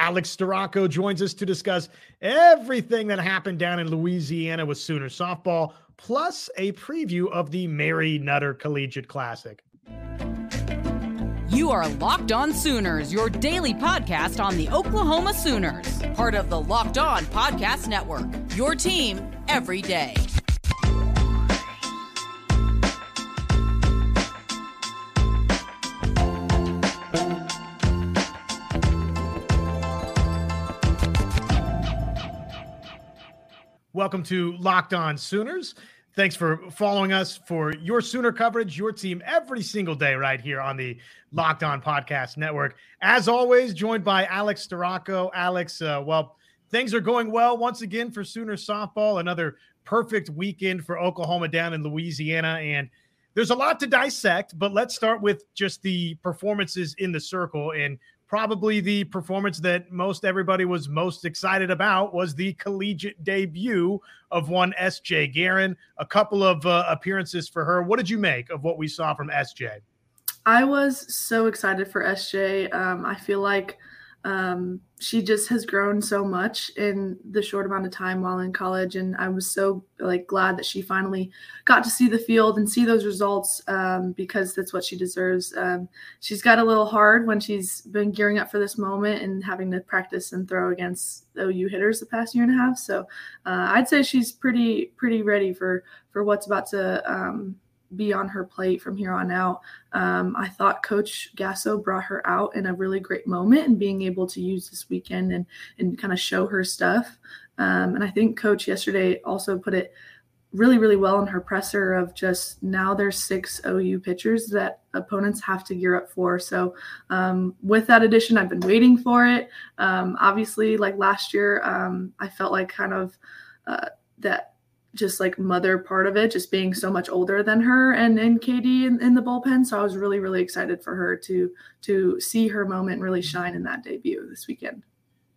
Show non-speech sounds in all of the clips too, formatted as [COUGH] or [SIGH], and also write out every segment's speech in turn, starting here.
Alex Storako joins us to discuss everything that happened down in Louisiana with Sooner softball, plus a preview of the Mary Nutter Collegiate Classic. You are Locked On Sooners, your daily podcast on the Oklahoma Sooners, part of the Locked On Podcast Network. Your team every day. Welcome to Locked On Sooners. Thanks for following us for your Sooner coverage, your team every single day, right here on the Locked On Podcast Network. As always, joined by Alex Storako. Alex, uh, well, things are going well once again for Sooner softball. Another perfect weekend for Oklahoma down in Louisiana. And there's a lot to dissect, but let's start with just the performances in the circle. And probably the performance that most everybody was most excited about was the collegiate debut of one SJ Geurin. A couple of uh, appearances for her. What did you make of what we saw from SJ? I was so excited for SJ. Um, I feel like um, she just has grown so much in the short amount of time while in college and i was so like glad that she finally got to see the field and see those results um, because that's what she deserves. Um, she's got a little hard when she's been gearing up for this moment and having to practice and throw against ou hitters the past year and a half. So uh, i'd say she's pretty pretty ready for for what's about to um, be on her plate from here on out. Um, I thought Coach Gasso brought her out in a really great moment and being able to use this weekend and and kind of show her stuff. Um, and I think Coach yesterday also put it really really well in her presser of just now there's six OU pitchers that opponents have to gear up for. So um, with that addition, I've been waiting for it. Um, obviously, like last year, um, I felt like kind of uh, that just like mother part of it, just being so much older than her and and Katie in, in, the bullpen. So I was really really excited for her to to see her moment really shine in that debut this weekend.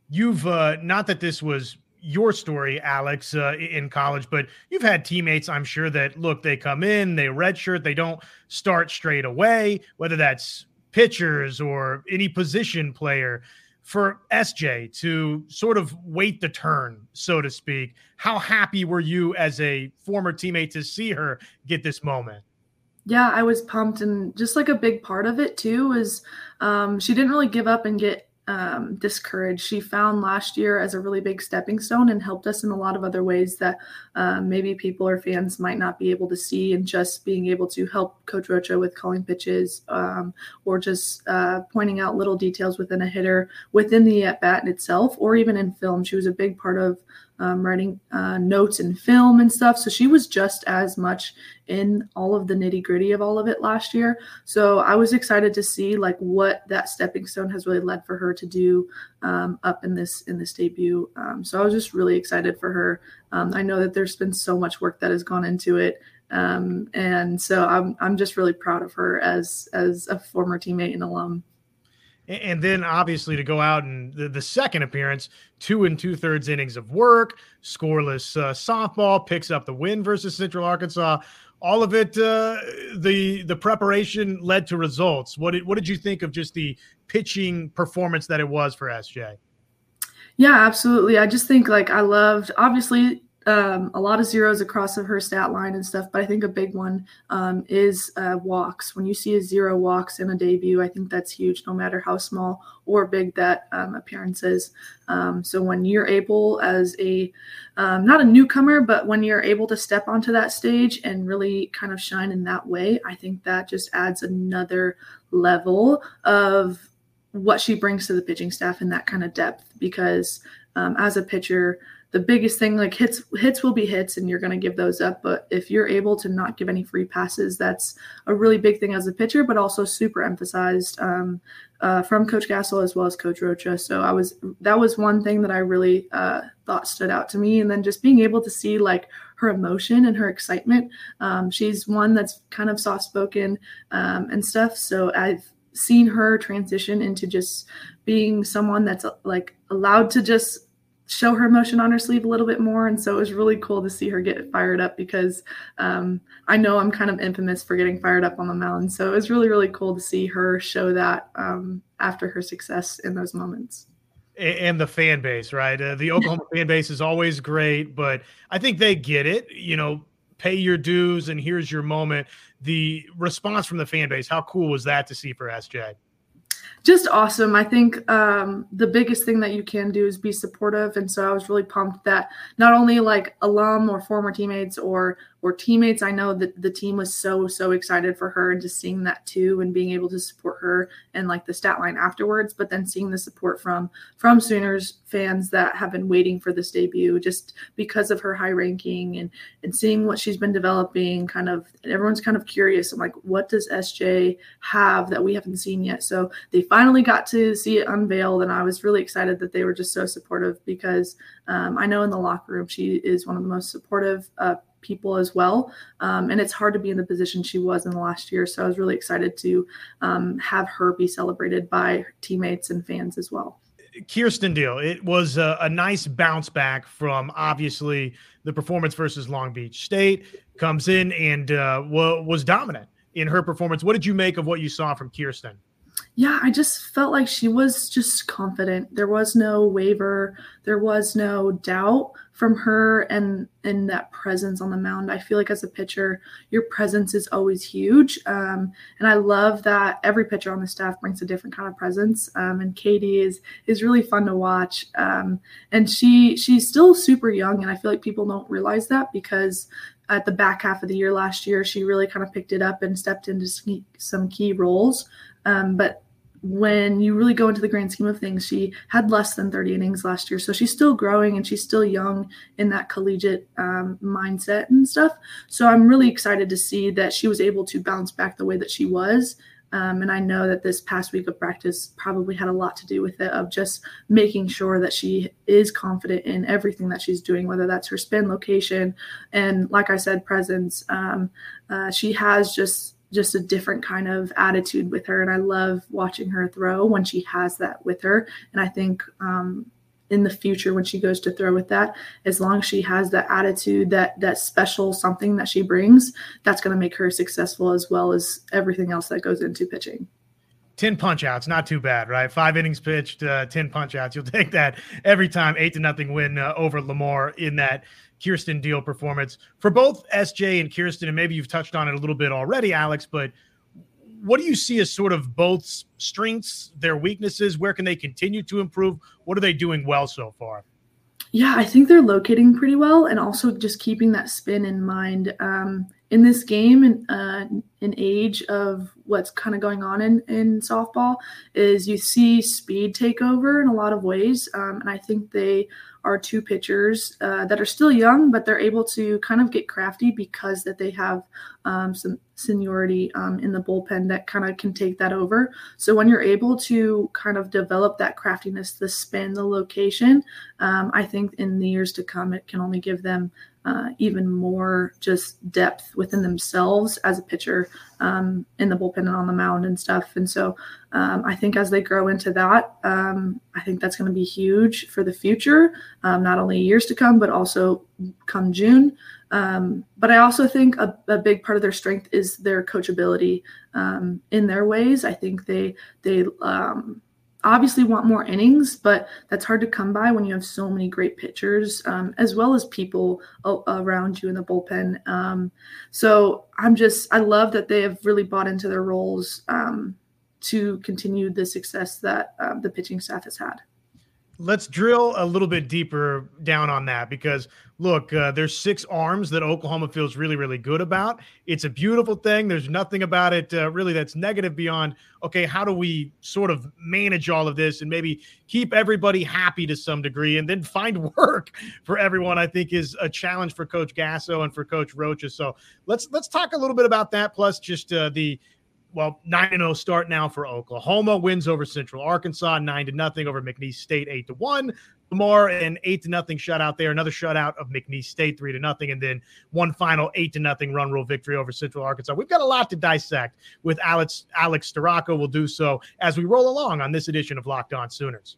You've uh, not that this was your story, Alex, uh, in college, but you've had teammates, I'm sure that look, they come in, they redshirt, they don't start straight away, whether that's pitchers or any position player for SJ to sort of wait the turn, so to speak. How happy were you as a former teammate to see her get this moment? Yeah, I was pumped, and just like a big part of it too was um, she didn't really give up and get um, discouraged. She found last year as a really big stepping stone and helped us in a lot of other ways that um, maybe people or fans might not be able to see. And just being able to help Coach Rocha with calling pitches um, or just uh, pointing out little details within a hitter within the at bat itself or even in film. She was a big part of um, writing uh, notes and film and stuff. So she was just as much in all of the nitty gritty of all of it last year. So I was excited to see like what that stepping stone has really led for her to do um, up in this in this debut. Um, so I was just really excited for her. Um, I know that there's been so much work that has gone into it. Um, and so I'm, I'm just really proud of her as as a former teammate and alum. And then obviously to go out and the, the second appearance, two and two thirds innings of work, scoreless uh, softball, picks up the win versus Central Arkansas. All of it, uh, the the preparation led to results. What did what did you think of just the pitching performance that it was for SJ? Yeah, absolutely. I just think like I loved obviously um, a lot of zeros across of her stat line and stuff, but I think a big one um, is uh, walks. When you see a zero walks in a debut, I think that's huge, no matter how small or big that um, appearance is. Um, so when you're able, as a um, not a newcomer, but when you're able to step onto that stage and really kind of shine in that way, I think that just adds another level of what she brings to the pitching staff in that kind of depth. Because um, as a pitcher, the biggest thing like hits hits will be hits and you're going to give those up but if you're able to not give any free passes that's a really big thing as a pitcher but also super emphasized um, uh, from coach Gasso as well as coach rocha. So i was that was one thing that i really uh, thought stood out to me. And then just being able to see like her emotion and her excitement um, she's one that's kind of soft spoken um, and stuff. So i've seen her transition into just being someone that's like allowed to just show her emotion on her sleeve a little bit more. And so it was really cool to see her get fired up because um, I know I'm kind of infamous for getting fired up on the mound. So it was really, really cool to see her show that um, after her success in those moments. and the fan base, right? Uh, the Oklahoma fan base is always great, but I think they get it. You know, pay your dues and here's your moment. The response from the fan base, how cool was that to see for SJ? Just awesome. I think um, the biggest thing that you can do is be supportive, and so I was really pumped that not only like alum or former teammates or or teammates. I know that the team was so so excited for her and just seeing that too, and being able to support her and like the stat line afterwards. But then seeing the support from from Sooners fans that have been waiting for this debut just because of her high ranking and and seeing what she's been developing. Kind of everyone's kind of curious. I'm like, what does SJ have that we haven't seen yet? So they finally got to see it unveiled, and I was really excited that they were just so supportive because um, I know in the locker room she is one of the most supportive. Uh, people as well. Um, and it's hard to be in the position she was in the last year. So I was really excited to um, have her be celebrated by teammates and fans as well. Kierston Deal, it was a, a, nice bounce back from obviously the performance versus Long Beach State. Comes in and uh, w- was dominant in her performance. What did you make of what you saw from Kierston? Yeah, I just felt like she was just confident. There was no waver, there was no doubt from her and in that presence on the mound. I feel like as a pitcher, your presence is always huge, um, and I love that every pitcher on the staff brings a different kind of presence. Um, and Katie is is really fun to watch, um, and she she's still super young, and I feel like people don't realize that because at the back half of the year last year, she really kind of picked it up and stepped into some key roles. Um, but when you really go into the grand scheme of things, she had less than 30 innings last year. So she's still growing and she's still young in that collegiate um, mindset and stuff. So I'm really excited to see that she was able to bounce back the way that she was. Um, and I know that this past week of practice probably had a lot to do with it, of just making sure that she is confident in everything that she's doing, whether that's her spin location and, like I said, presence. Um, uh, she has just just a different kind of attitude with her. And I love watching her throw when she has that with her. And I think um, in the future when she goes to throw with that, as long as she has that attitude, that that special something that she brings, that's going to make her successful as well as everything else that goes into pitching. 10 punch outs, not too bad, right? Five innings pitched, uh, 10 punch outs. You'll [LAUGHS] take that every time. Eight to nothing win uh, over Lamar in that Kierston Deal performance for both SJ and Kierston, And maybe you've touched on it a little bit already, Alex, but what do you see as sort of both strengths, their weaknesses? Where can they continue to improve? What are they doing well so far? Yeah, I think they're locating pretty well and also just keeping that spin in mind. Um, in this game and uh, an age of what's kind of going on in, in softball is you see speed take over in a lot of ways. Um, and I think they are two pitchers uh, that are still young, but they're able to kind of get crafty because that they have um, some seniority um, in the bullpen that kind of can take that over. So when you're able to kind of develop that craftiness, the spin, the location, um, I think in the years to come, it can only give them uh, even more just depth within themselves as a pitcher um, in the bullpen and on the mound and stuff. And so um, I think as they grow into that, um, I think that's going to be huge for the future, um, not only years to come, but also come June. Um, but I also think a, a, big part of their strength is their coachability um, in their ways. I think they they obviously want more innings, but that's hard to come by when you have so many great pitchers, um, as well as people o- around you in the bullpen. Um, so I'm just, I love that they have really bought into their roles um, to continue the success that uh, the pitching staff has had let's drill a little bit deeper down on that because look uh, there's six arms that oklahoma feels really really good about. It's a beautiful thing. There's nothing about it uh, really that's negative beyond okay how do we sort of manage all of this and maybe keep everybody happy to some degree and then find [LAUGHS] work for everyone i think is a challenge for coach gasso and for coach rocha. So let's let's talk a little bit about that plus just uh, the well, 9 0 start now for Oklahoma. Wins over Central Arkansas, 9 to nothing over McNeese State, 8 to 1. Lamar, an 8 to nothing shutout there. Another shutout of McNeese State, 3 to nothing. And then one final 8 to nothing run rule victory over Central Arkansas. We've got a lot to dissect with Alex, Alex Storako. We'll do so as we roll along on this edition of Locked On Sooners.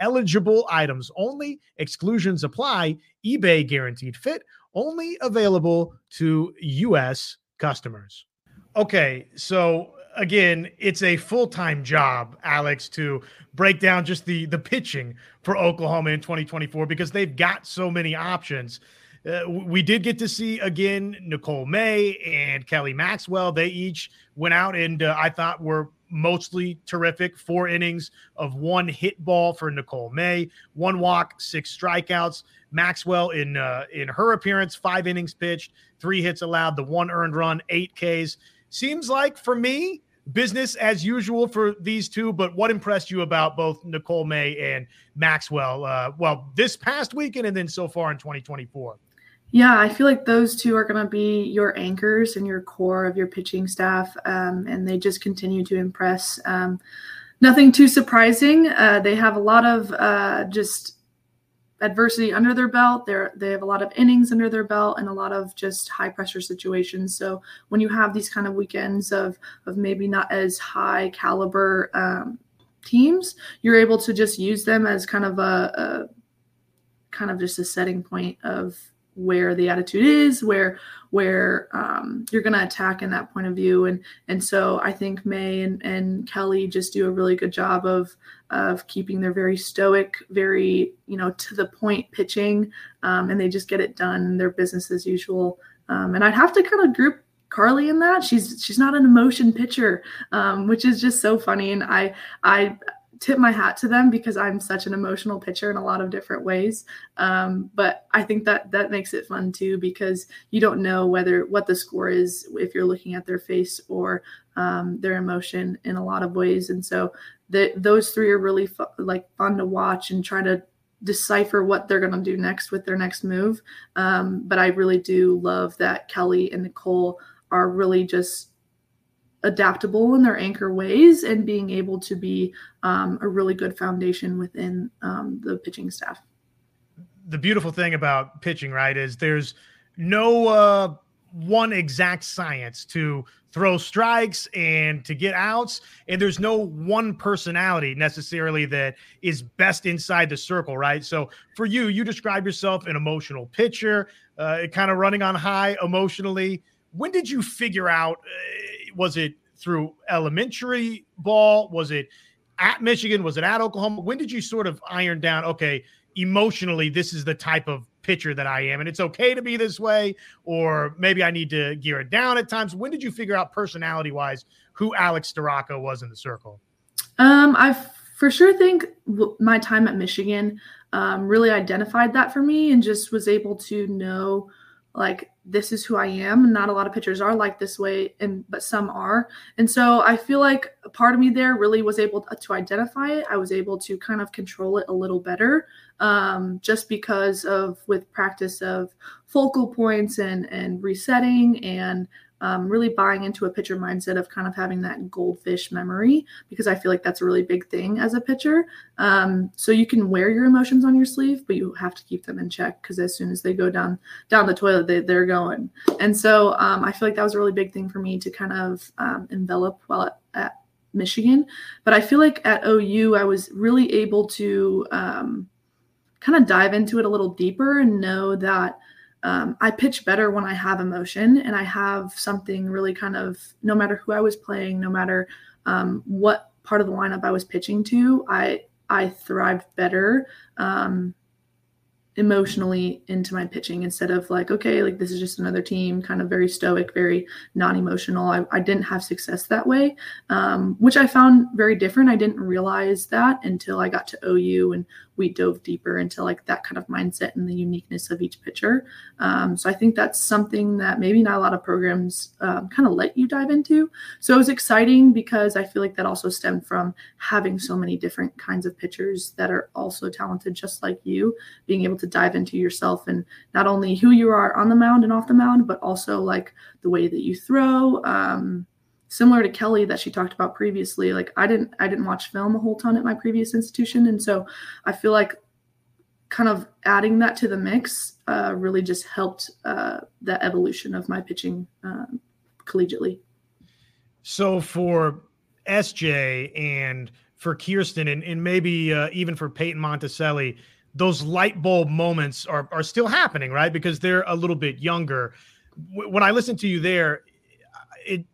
Eligible items only, exclusions apply. eBay guaranteed fit only available to U.S. customers. Okay, so again, it's a full-time job, Alex, to break down just the the pitching for Oklahoma in 2024 because they've got so many options. Uh, we did get to see again Nicole May and Kelly Maxwell. They each went out and uh, I thought were mostly terrific. Four innings of one hit ball for Nicole May, one walk, six strikeouts. Maxwell in uh, in her appearance, five innings pitched, three hits allowed, the one earned run, eight Ks. Seems like for me, business as usual for these two. But what impressed you about both Nicole May and Maxwell? Uh, well, this past weekend and then so far in 2024. Yeah, I feel like those two are going to be your anchors and your core of your pitching staff, um, and they just continue to impress. Um, nothing too surprising. Uh, they have a lot of uh, just adversity under their belt. They're they have a lot of innings under their belt and a lot of just high pressure situations. So when you have these kind of weekends of of maybe not as high caliber um, teams, you're able to just use them as kind of a, a kind of just a setting point of where the attitude is, where where um, you're going to attack in that point of view, and and so I think May and, and Kelly just do a really good job of of keeping their very stoic, very you know to the point pitching, um, and they just get it done. Their business as usual, um, and I'd have to kind of group Carly in that. She's she's not an emotion pitcher, um, which is just so funny. And I I tip my hat to them because I'm such an emotional pitcher in a lot of different ways. Um, but I think that that makes it fun too because you don't know whether what the score is if you're looking at their face or um, their emotion in a lot of ways. And so those three are really fu- like fun to watch and try to decipher what they're going to do next with their next move. Um, but I really do love that Kelly and Nicole are really just adaptable in their anchor ways and being able to be um, a really good foundation within um, the pitching staff. The beautiful thing about pitching, right, is there's no uh, one exact science to throw strikes and to get outs. And there's no one personality necessarily that is best inside the circle, right? So for you, you describe yourself an emotional pitcher, uh, kind of running on high emotionally. When did you figure out? Was it through elementary ball? Was it at Michigan? Was it at Oklahoma? When did you sort of iron down? Okay, emotionally, this is the type of pitcher that I am, and it's okay to be this way, or maybe I need to gear it down at times. When did you figure out personality wise who Alex Storako was in the circle? Um, I for sure think my time at Michigan um, really identified that for me, and just was able to know like this is who I am. Not a lot of pitchers are like this way, and but some are. And so I feel like a part of me there really was able to, identify it. I was able to kind of control it a little better, um, just because of with practice of focal points and and resetting and um, really buying into a pitcher mindset of kind of having that goldfish memory because I feel like that's a really big thing as a pitcher. Um, so you can wear your emotions on your sleeve, but you have to keep them in check because as soon as they go down down the toilet, they, they're going. And so um, I feel like that was a really big thing for me to kind of um, envelop while at, at, Michigan. But I feel like at OU, I was really able to um, kind of dive into it a little deeper and know that – um, I pitch better when I have emotion and I have something really kind of no matter who I was playing, no matter um, what part of the lineup I was pitching to, I I thrived better um, emotionally into my pitching instead of like okay like this is just another team kind of very stoic very non-emotional. I, I didn't have success that way um, which i found very different. I didn't realize that until i got to ou and we dove deeper into like that kind of mindset and the uniqueness of each pitcher. Um, so I think that's something that maybe not a lot of programs um, kind of let you dive into. So it was exciting because I feel like that also stemmed from having so many different kinds of pitchers that are also talented, just like you, being able to dive into yourself and not only who you are on the mound and off the mound, but also like the way that you throw. Um, similar to Kelly that she talked about previously, like I didn't I didn't watch film a whole ton at my previous institution, and so I feel like kind of adding that to the mix uh, really just helped uh, the evolution of my pitching uh, collegiately. So for SJ and for Kierston and, and maybe uh, even for Paytn Monticelli, those light bulb moments are, are still happening, right? Because they're a little bit younger. When I listen to you there, it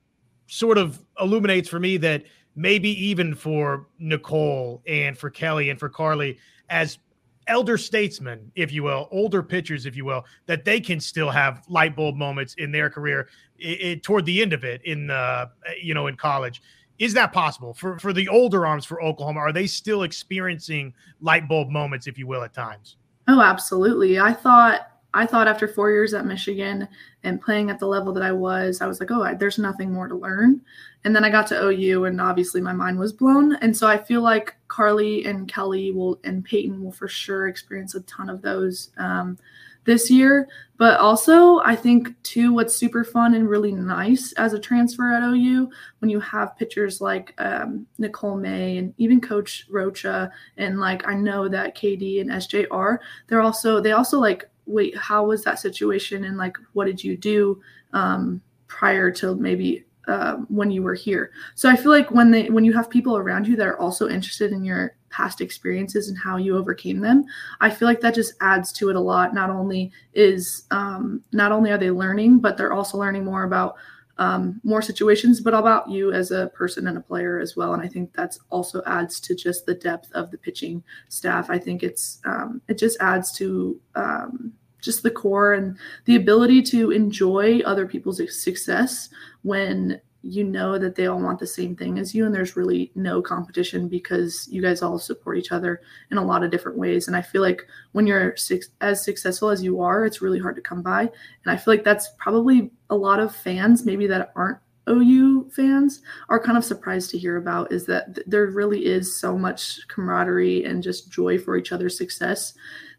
sort of illuminates for me that maybe even for Nicole and for Kelly and for Carly as elder statesmen, if you will, older pitchers, if you will, that they can still have light bulb moments in their career it, it, toward the end of it in uh, you know in college. Is that possible for for the older arms for Oklahoma? Are they still experiencing light bulb moments, if you will, at times? Oh, absolutely. I thought I thought after four years at Michigan and playing at the level that I was, I was like, oh, I, there's nothing more to learn. And then I got to OU, and obviously my mind was blown. And so I feel like Carly and Kelly will and Peyton will for sure experience a ton of those um, this year. But also, I think too, what's super fun and really nice as a transfer at OU when you have pitchers like um, Nicole May and even Coach Rocha, and like I know that KD and SJR, they're also they also like wait, how was that situation and like what did you do um, prior to maybe uh, when you were here? So I feel like when they when you have people around you that are also interested in your past experiences and how you overcame them, I feel like that just adds to it a lot. Not only is um, not only are they learning, but they're also learning more about um, more situations, but about you as a person and a player as well. And I think that's also adds to just the depth of the pitching staff. I think it's um, it just adds to um, just the core and the ability to enjoy other people's success when you know that they all want the same thing as you and there's really no competition because you guys all support each other in a lot of different ways. And i feel like when you're as successful as you are it's really hard to come by. And i feel like that's probably a lot of fans maybe that aren't OU fans are kind of surprised to hear about is that th- there really is so much camaraderie and just joy for each other's success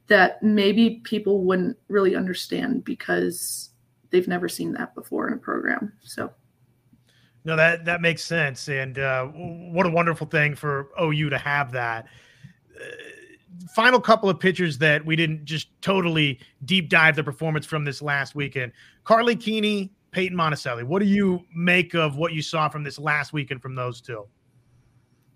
that maybe people wouldn't really understand because they've never seen that before in a program. So no, that that makes sense, and uh, what a wonderful thing for OU to have that. Uh, final couple of pitchers that we didn't just totally deep dive the performance from this last weekend. Karlie Keeney, Paytn Monticelli. What do you make of what you saw from this last weekend from those two?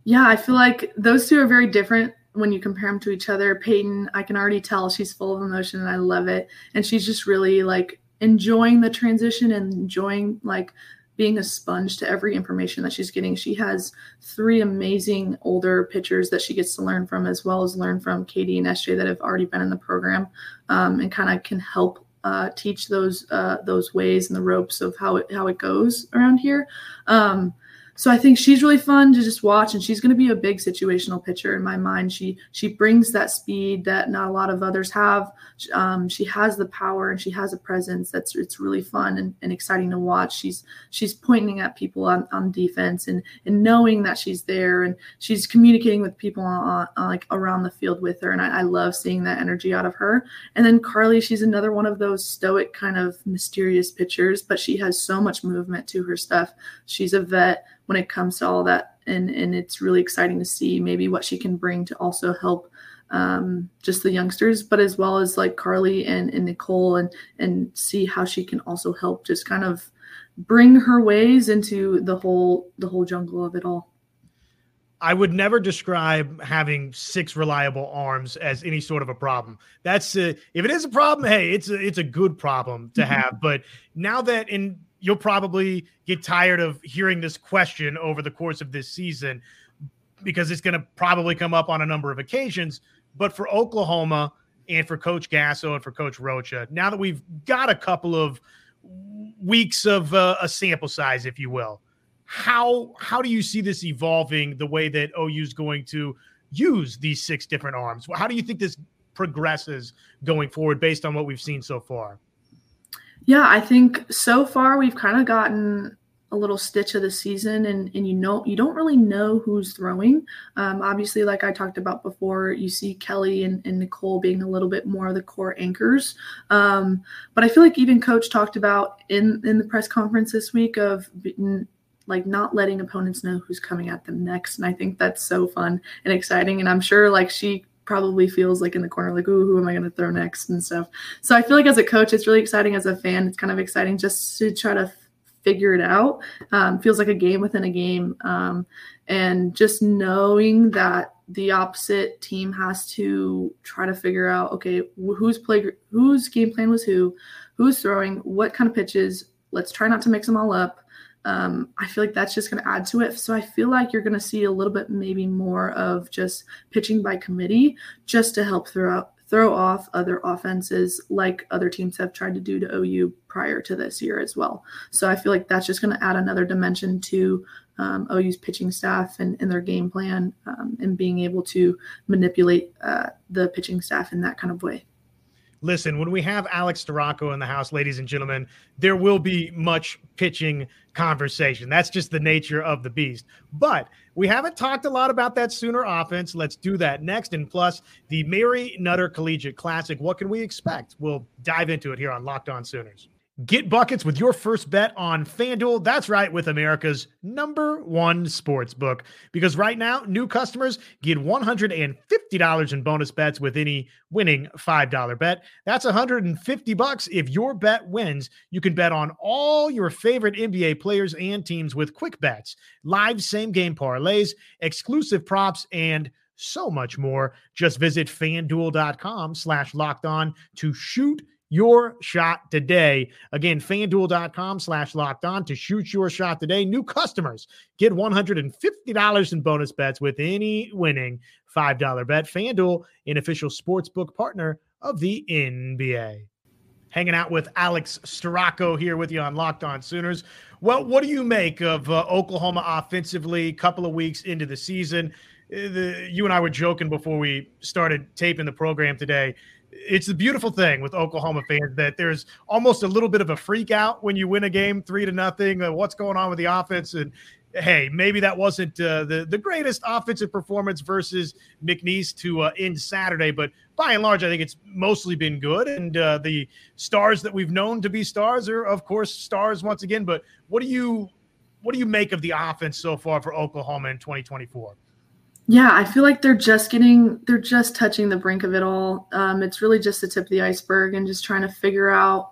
Yeah, I feel like those two are very different when you compare them to each other. Peyton, I can already tell she's full of emotion and I love it. And she's just really like enjoying the transition and enjoying like being a sponge to every information that she's getting. She has three amazing older pitchers that she gets to learn from, as well as learn from Katie and SJ that have already been in the program, um, and kind of can help uh, teach those uh, those ways and the ropes of how it how it goes around here. Um, so I think she's really fun to just watch, and she's going to be a big situational pitcher in my mind. She she brings that speed that not a lot of others have. Um, she has the power and she has a presence that's it's really fun and, and exciting to watch. She's she's pointing at people on, on defense and and knowing that she's there, and she's communicating with people on, on like around the field with her. And I, I love seeing that energy out of her. And then Carly, she's another one of those stoic kind of mysterious pitchers, but she has so much movement to her stuff. She's a vet when it comes to all that and and it's really exciting to see maybe what she can bring to also help um, just the youngsters but as well as like carly and, and nicole and and see how she can also help just kind of bring her ways into the whole the whole jungle of it all I would never describe having six reliable arms as any sort of a problem. That's uh, if it is a problem, hey, it's a, it's a good problem to mm-hmm. have. But now that in you'll probably get tired of hearing this question over the course of this season because it's going to probably come up on a number of occasions. But for Oklahoma and for Coach Gasso and for Coach Rocha. Now that we've got a couple of weeks of uh, a sample size, if you will, how how do you see this evolving the way that OU is going to use these six different arms? How do you think this progresses going forward based on what we've seen so far? Yeah, I think so far we've kind of gotten a little stitch of the season and, and you know you don't really know who's throwing. Um, obviously like i talked about before you see kelly and, and nicole being a little bit more of the core anchors. Um, but i feel like even coach talked about in in the press conference this week of like not letting opponents know who's coming at them next and i think that's so fun and exciting and i'm sure like she probably feels like in the corner, like, ooh, who am I going to throw next and stuff. So I feel like as a coach, it's really exciting. As a fan, it's kind of exciting just to try to figure it out. Um, feels like a game within a game. Um, and just knowing that the opposite team has to try to figure out, okay, who's play, whose game plan was who, who's throwing, what kind of pitches. Let's try not to mix them all up. Um, I feel like that's just going to add to it. So I feel like you're going to see a little bit maybe more of just pitching by committee just to help throw throw off other offenses like other teams have tried to do to OU prior to this year as well. So I feel like that's just going to add another dimension to um, OU's pitching staff and, and their game plan um, and being able to manipulate uh, the pitching staff in that kind of way listen, when we have Alex Storako in the house, ladies and gentlemen, there will be much pitching conversation. That's just the nature of the beast. But we haven't talked a lot about that Sooner offense. Let's do that next. And plus, the Mary Nutter Collegiate Classic. What can we expect? We'll dive into it here on Locked On Sooners. Get buckets with your first bet on FanDuel. That's right, with America's number one sports book. Because right now, new customers get $150 in bonus bets with any winning $5 bet. That's 150 bucks if your bet wins. You can bet on all your favorite NBA players and teams with quick bets, live same game parlays, exclusive props, and so much more. Just visit fanduel.com slash locked on to shoot your shot today. Again, fanduel.com slash locked on to shoot your shot today. New customers get $150 in bonus bets with any winning $5 bet. Fanduel, an official sportsbook partner of the NBA. Hanging out with Alex Storako here with you on Locked On Sooners. Well, what do you make of uh, Oklahoma offensively? A couple of weeks into the season, uh, the, you and I were joking before we started taping the program today it's the beautiful thing with Oklahoma fans that there's almost a little bit of a freak out when you win a game three to nothing. Uh, what's going on with the offense? And hey, maybe that wasn't uh, the the greatest offensive performance versus McNeese to uh, end Saturday, but by and large, I think it's mostly been good. And uh, the stars that we've known to be stars are, of course, stars once again. But what do you what do you make of the offense so far for Oklahoma in 2024? Yeah, I feel like they're just getting, they're just touching the brink of it all. Um, it's really just the tip of the iceberg and just trying to figure out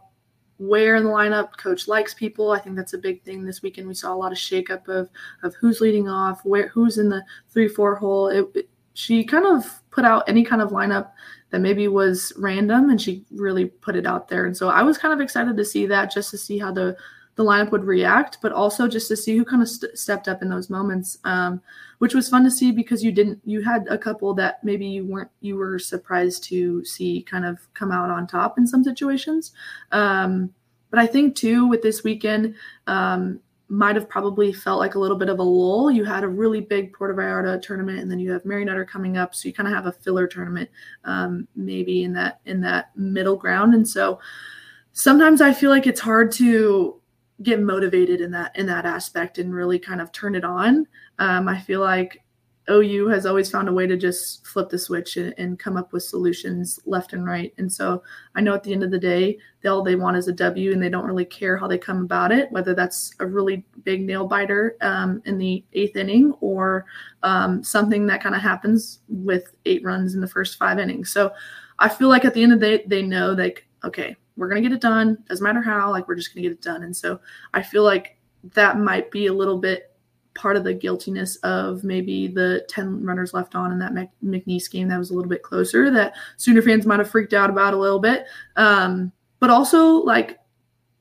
where in the lineup coach likes people. I think that's a big thing this weekend. We saw a lot of shakeup of of who's leading off, where who's in the three four hole. It, it, she kind of put out any kind of lineup that maybe was random, and she really put it out there. And so I was kind of excited to see that, just to see how the the lineup would react, but also just to see who kind of st- stepped up in those moments, um, which was fun to see because you didn't, you had a couple that maybe you weren't, you were surprised to see kind of come out on top in some situations. Um, but I think too with this weekend, um, might have probably felt like a little bit of a lull. You had a really big Puerto Vallarta tournament, and then you have Mary Nutter coming up, so you kind of have a filler tournament, um, maybe in that in that middle ground. And so sometimes I feel like it's hard to get motivated in that in that aspect and really kind of turn it on. Um, I feel like OU has always found a way to just flip the switch and, and, come up with solutions left and right. And so I know at the end of the day, they, all they want is a W and they don't really care how they come about it, whether that's a really big nail biter um, in the eighth inning or um, something that kind of happens with eight runs in the first five innings. So I feel like at the end of the day, they know like, okay, we're going to get it done. Doesn't matter how, like, we're just going to get it done. And so I feel like that might be a little bit part of the guiltiness of maybe the 10 runners left on in that McNeese game that was a little bit closer that Sooner fans might have freaked out about a little bit. Um, but also, like,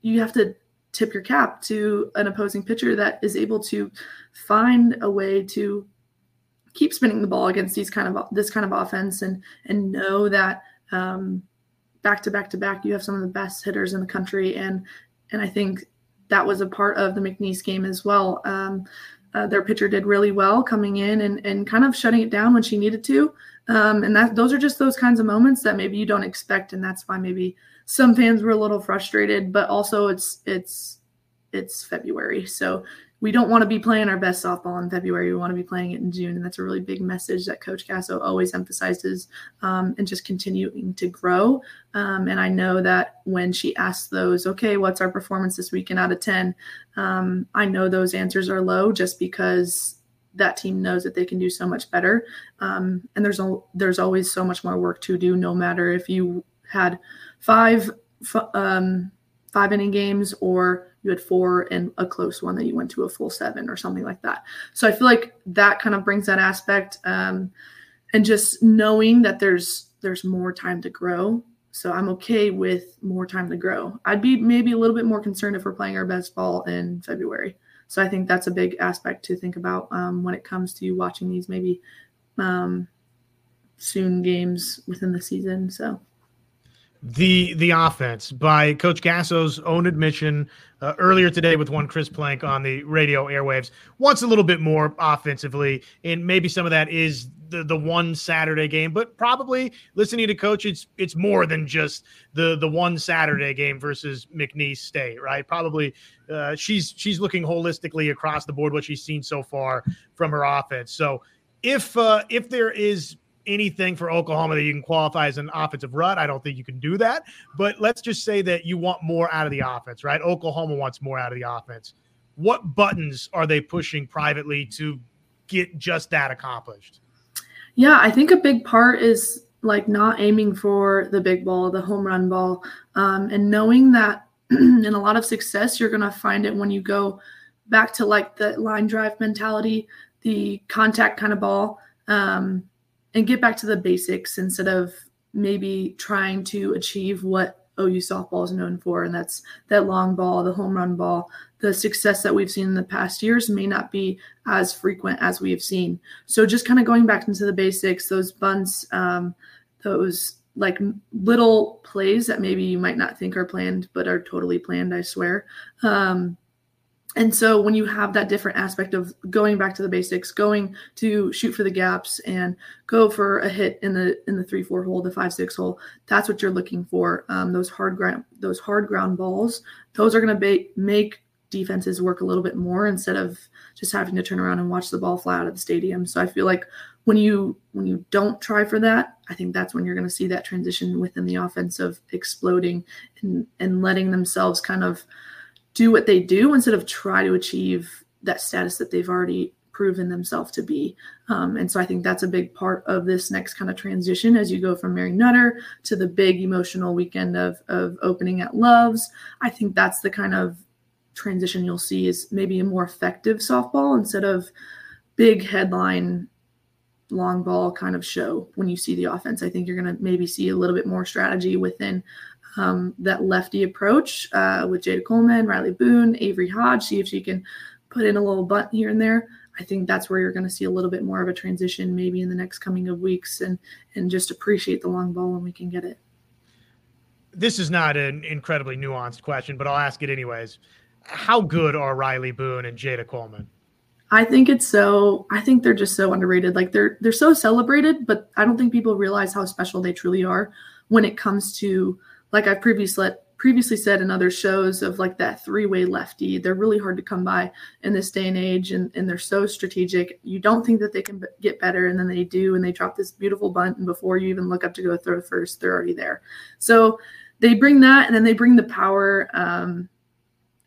you have to tip your cap to an opposing pitcher that is able to find a way to keep spinning the ball against these kind of this kind of offense and and know that um, back to back to back. You have some of the best hitters in the country, and and I think that was a part of the McNeese game as well. Um, uh, their pitcher did really well coming in and, and kind of shutting it down when she needed to. Um, and that those are just those kinds of moments that maybe you don't expect, and that's why maybe some fans were a little frustrated. But also, it's it's it's February, so we don't want to be playing our best softball in February. We want to be playing it in June. And that's a really big message that Coach Gasso always emphasizes um, and just continuing to grow. Um, and I know that when she asks those, okay, what's our performance this weekend out of 10? Um, I know those answers are low just because that team knows that they can do so much better. Um, and there's, there's always so much more work to do, no matter if you had five, um, five inning games or you had four and a close one that you went to a full seven or something like that. So I feel like that kind of brings that aspect, um, and just knowing that there's there's more time to grow. So I'm okay with more time to grow. I'd be maybe a little bit more concerned if we're playing our best ball in February. So I think that's a big aspect to think about um, when it comes to watching these maybe um, soon games within the season. So the the offense by Coach Gasso's own admission uh, earlier today with one Chris Plank on the radio airwaves wants a little bit more offensively, and maybe some of that is the the one Saturday game, but probably listening to Coach, it's it's more than just the the one Saturday game versus McNeese State, right? Probably uh, she's she's looking holistically across the board what she's seen so far from her offense. So if uh, if there is anything for Oklahoma that you can qualify as an offensive rut. I don't think you can do that. But let's just say that you want more out of the offense, right? Oklahoma wants more out of the offense. What buttons are they pushing privately to get just that accomplished? Yeah, I think a big part is like not aiming for the big ball, the home run ball, um, and knowing that [CLEARS THROAT] in a lot of success, you're going to find it when you go back to like the line drive mentality, the contact kind of ball. Um, and get back to the basics instead of maybe trying to achieve what OU softball is known for, and that's that long ball, the home run ball. The success that we've seen in the past years may not be as frequent as we have seen. So just kind of going back into the basics, those bunts, um, those like little plays that maybe you might not think are planned, but are totally planned. I swear. Um, and so when you have that different aspect of going back to the basics going to shoot for the gaps and go for a hit in the in the three four hole the five six hole that's what you're looking for. Um, those hard ground those hard ground balls those are going to make defenses work a little bit more instead of just having to turn around and watch the ball fly out of the stadium. So i feel like when you when you don't try for that i think that's when you're going to see that transition within the offense of exploding and and letting themselves kind of do what they do instead of try to achieve that status that they've already proven themselves to be. Um, and so I think that's a big part of this next kind of transition as you go from Mary Nutter to the big emotional weekend of, of opening at Loves. I think that's the kind of transition you'll see is maybe a more effective softball instead of big headline long ball kind of show when you see the offense. I think you're going to maybe see a little bit more strategy within um, that lefty approach uh, with Jayda Coleman, Rylie Boone, Avery Hodge, see if she can put in a little bunt here and there. I think that's where you're going to see a little bit more of a transition maybe in the next coming of weeks and and just appreciate the long ball when we can get it. This is not an incredibly nuanced question, but I'll ask it anyways. How good are Rylie Boone and Jayda Coleman? I think it's so I think they're just so underrated. Like they're they're so celebrated, but I don't think people realize how special they truly are when it comes to like I've previously previously said in other shows of like that three-way lefty they're really hard to come by in this day and age and, and they're so strategic. You don't think that they can get better and then they do and they drop this beautiful bunt and before you even look up to go throw first they're already there. So they bring that and then they bring the power um,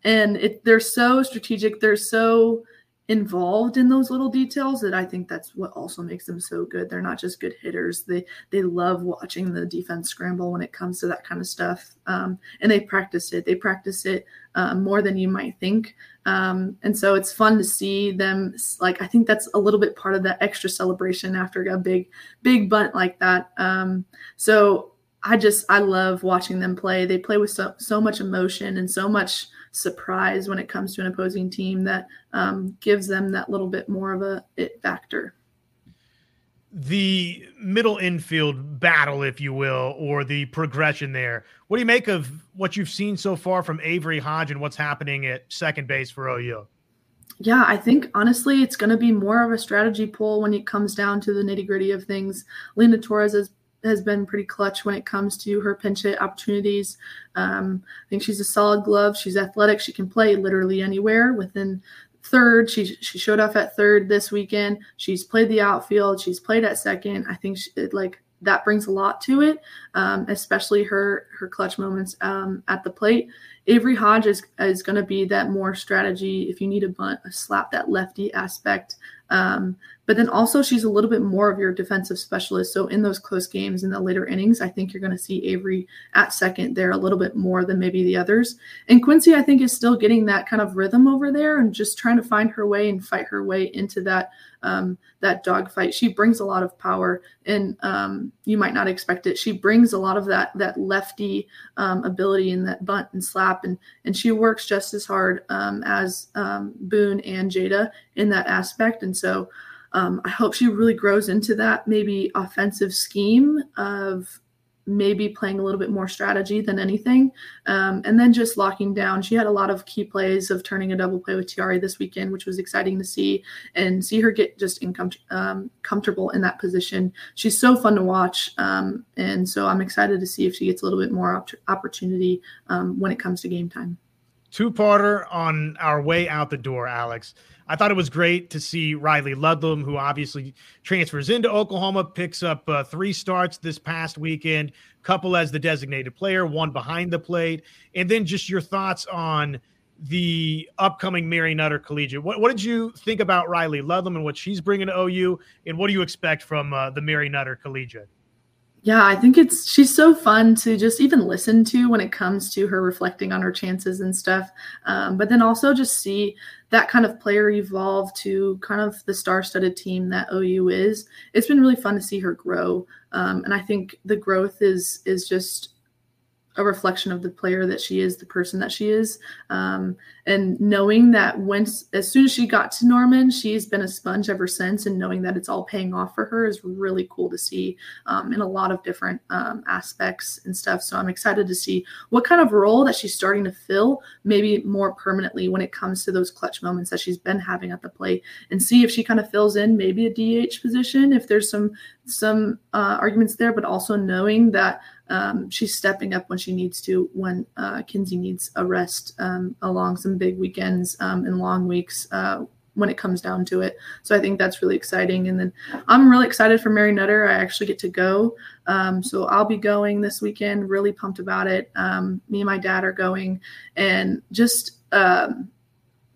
and it, they're so strategic they're so involved in those little details that I think that's what also makes them so good. They're not just good hitters. They they love watching the defense scramble when it comes to that kind of stuff. Um, and they practice it. They practice it uh, more than you might think. Um, and so it's fun to see them. Like I think that's a little bit part of that extra celebration after a big big bunt like that. Um, so I just I love watching them play. They play with so so much emotion and so much surprise when it comes to an opposing team that um, gives them that little bit more of a it factor. The middle infield battle, if you will, or the progression there. What do you make of what you've seen so far from Avery Hodge and what's happening at second base for OU? Yeah, I think honestly, it's going to be more of a strategy pull when it comes down to the nitty gritty of things. Lena Torres has has been pretty clutch when it comes to her pinch hit opportunities. Um, I think she's a solid glove. She's athletic. She can play literally anywhere within third. She she showed up at third this weekend. She's played the outfield. She's played at second. I think she, like that brings a lot to it, um, especially her her clutch moments um, at the plate. Avery Hodge is, is going to be that more strategy. If you need a bunt, a slap that lefty aspect. Um, but then also, she's a little bit more of your defensive specialist. So in those close games in the later innings, I think you're going to see Avery at second there a little bit more than maybe the others. And Quincee, I think, is still getting that kind of rhythm over there and just trying to find her way and fight her way into that um, that dogfight. She brings a lot of power, and um, you might not expect it. She brings a lot of that that lefty um, ability in that bunt and slap, and and she works just as hard um, as um, Boone and Jayda in that aspect. And so um, I hope she really grows into that maybe offensive scheme of maybe playing a little bit more strategy than anything. Um, and then just locking down. She had a lot of key plays of turning a double play with Tiare this weekend, which was exciting to see and see her get just income um, comfortable in that position. She's so fun to watch. Um, and so I'm excited to see if she gets a little bit more op- opportunity um, when it comes to game time. Two parter on our way out the door, Alex. I thought it was great to see Riley Ludlam, who obviously transfers into Oklahoma, picks up uh, three starts this past weekend, couple as the designated player, one behind the plate, and then just your thoughts on the upcoming Mary Nutter Collegiate. What, what did you think about Riley Ludlam and what she's bringing to OU, and what do you expect from uh, the Mary Nutter Collegiate? Yeah, I think it's she's so fun to just even listen to when it comes to her reflecting on her chances and stuff. Um, but then also just see that kind of player evolve to kind of the star-studded team that OU is. It's been really fun to see her grow, um, and I think the growth is is just a reflection of the player that she is, the person that she is, um, and knowing that once, as soon as she got to Norman, she's been a sponge ever since, and knowing that it's all paying off for her is really cool to see um, in a lot of different um, aspects and stuff. So I'm excited to see what kind of role that she's starting to fill, maybe more permanently when it comes to those clutch moments that she's been having at the plate, and see if she kind of fills in maybe a DH position if there's some some uh, arguments there, but also knowing that um, she's stepping up when she needs to when uh, Kinzie needs a rest um, along some big weekends um, and long weeks uh, when it comes down to it. So I think that's really exciting. And then I'm really excited for Mary Nutter. I actually get to go. Um, so I'll be going this weekend, really pumped about it. Um, me and my dad are going and just um,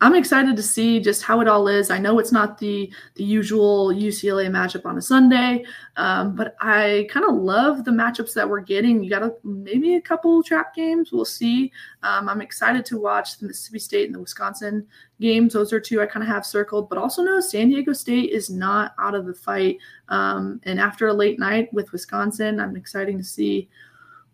I'm excited to see just how it all is. I know it's not the the usual UCLA matchup on a Sunday, um, but I kind of love the matchups that we're getting. You got a, maybe a couple trap games. We'll see. Um, I'm excited to watch the Mississippi State and the Wisconsin games. Those are two I kind of have circled, but also know San Diego State is not out of the fight. Um, and after a late night with Wisconsin, I'm excited to see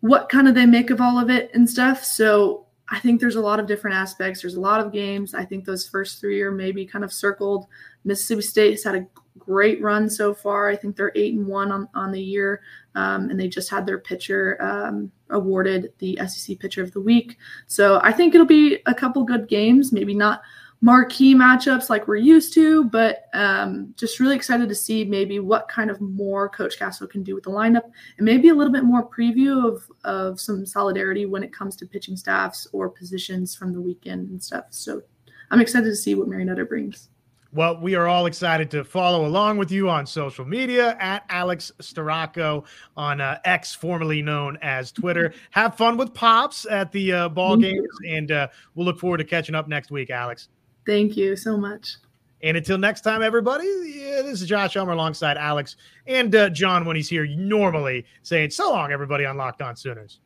what kind of they make of all of it and stuff. So I think there's a lot of different aspects. There's a lot of games. I think those first three are maybe kind of circled. Mississippi State has had a great run so far. I think they're eight and one on, on the year, um, and they just had their pitcher um, awarded the SEC Pitcher of the Week. So I think it'll be a couple good games. Maybe not marquee matchups like we're used to, but um, just really excited to see maybe what kind of more Coach Gasso can do with the lineup and maybe a little bit more preview of, of some solidarity when it comes to pitching staffs or positions from the weekend and stuff. So I'm excited to see what Mary Nutter brings. Well, we are all excited to follow along with you on social media at Alex Storako on uh, X, formerly known as Twitter. Have fun with Pops at the uh, ball games, and uh, we'll look forward to catching up next week, Alex. Thank you so much. And until next time, everybody, yeah, this is Josh Elmer alongside Alex and uh, John when he's here normally saying so long, everybody on Locked On Sooners.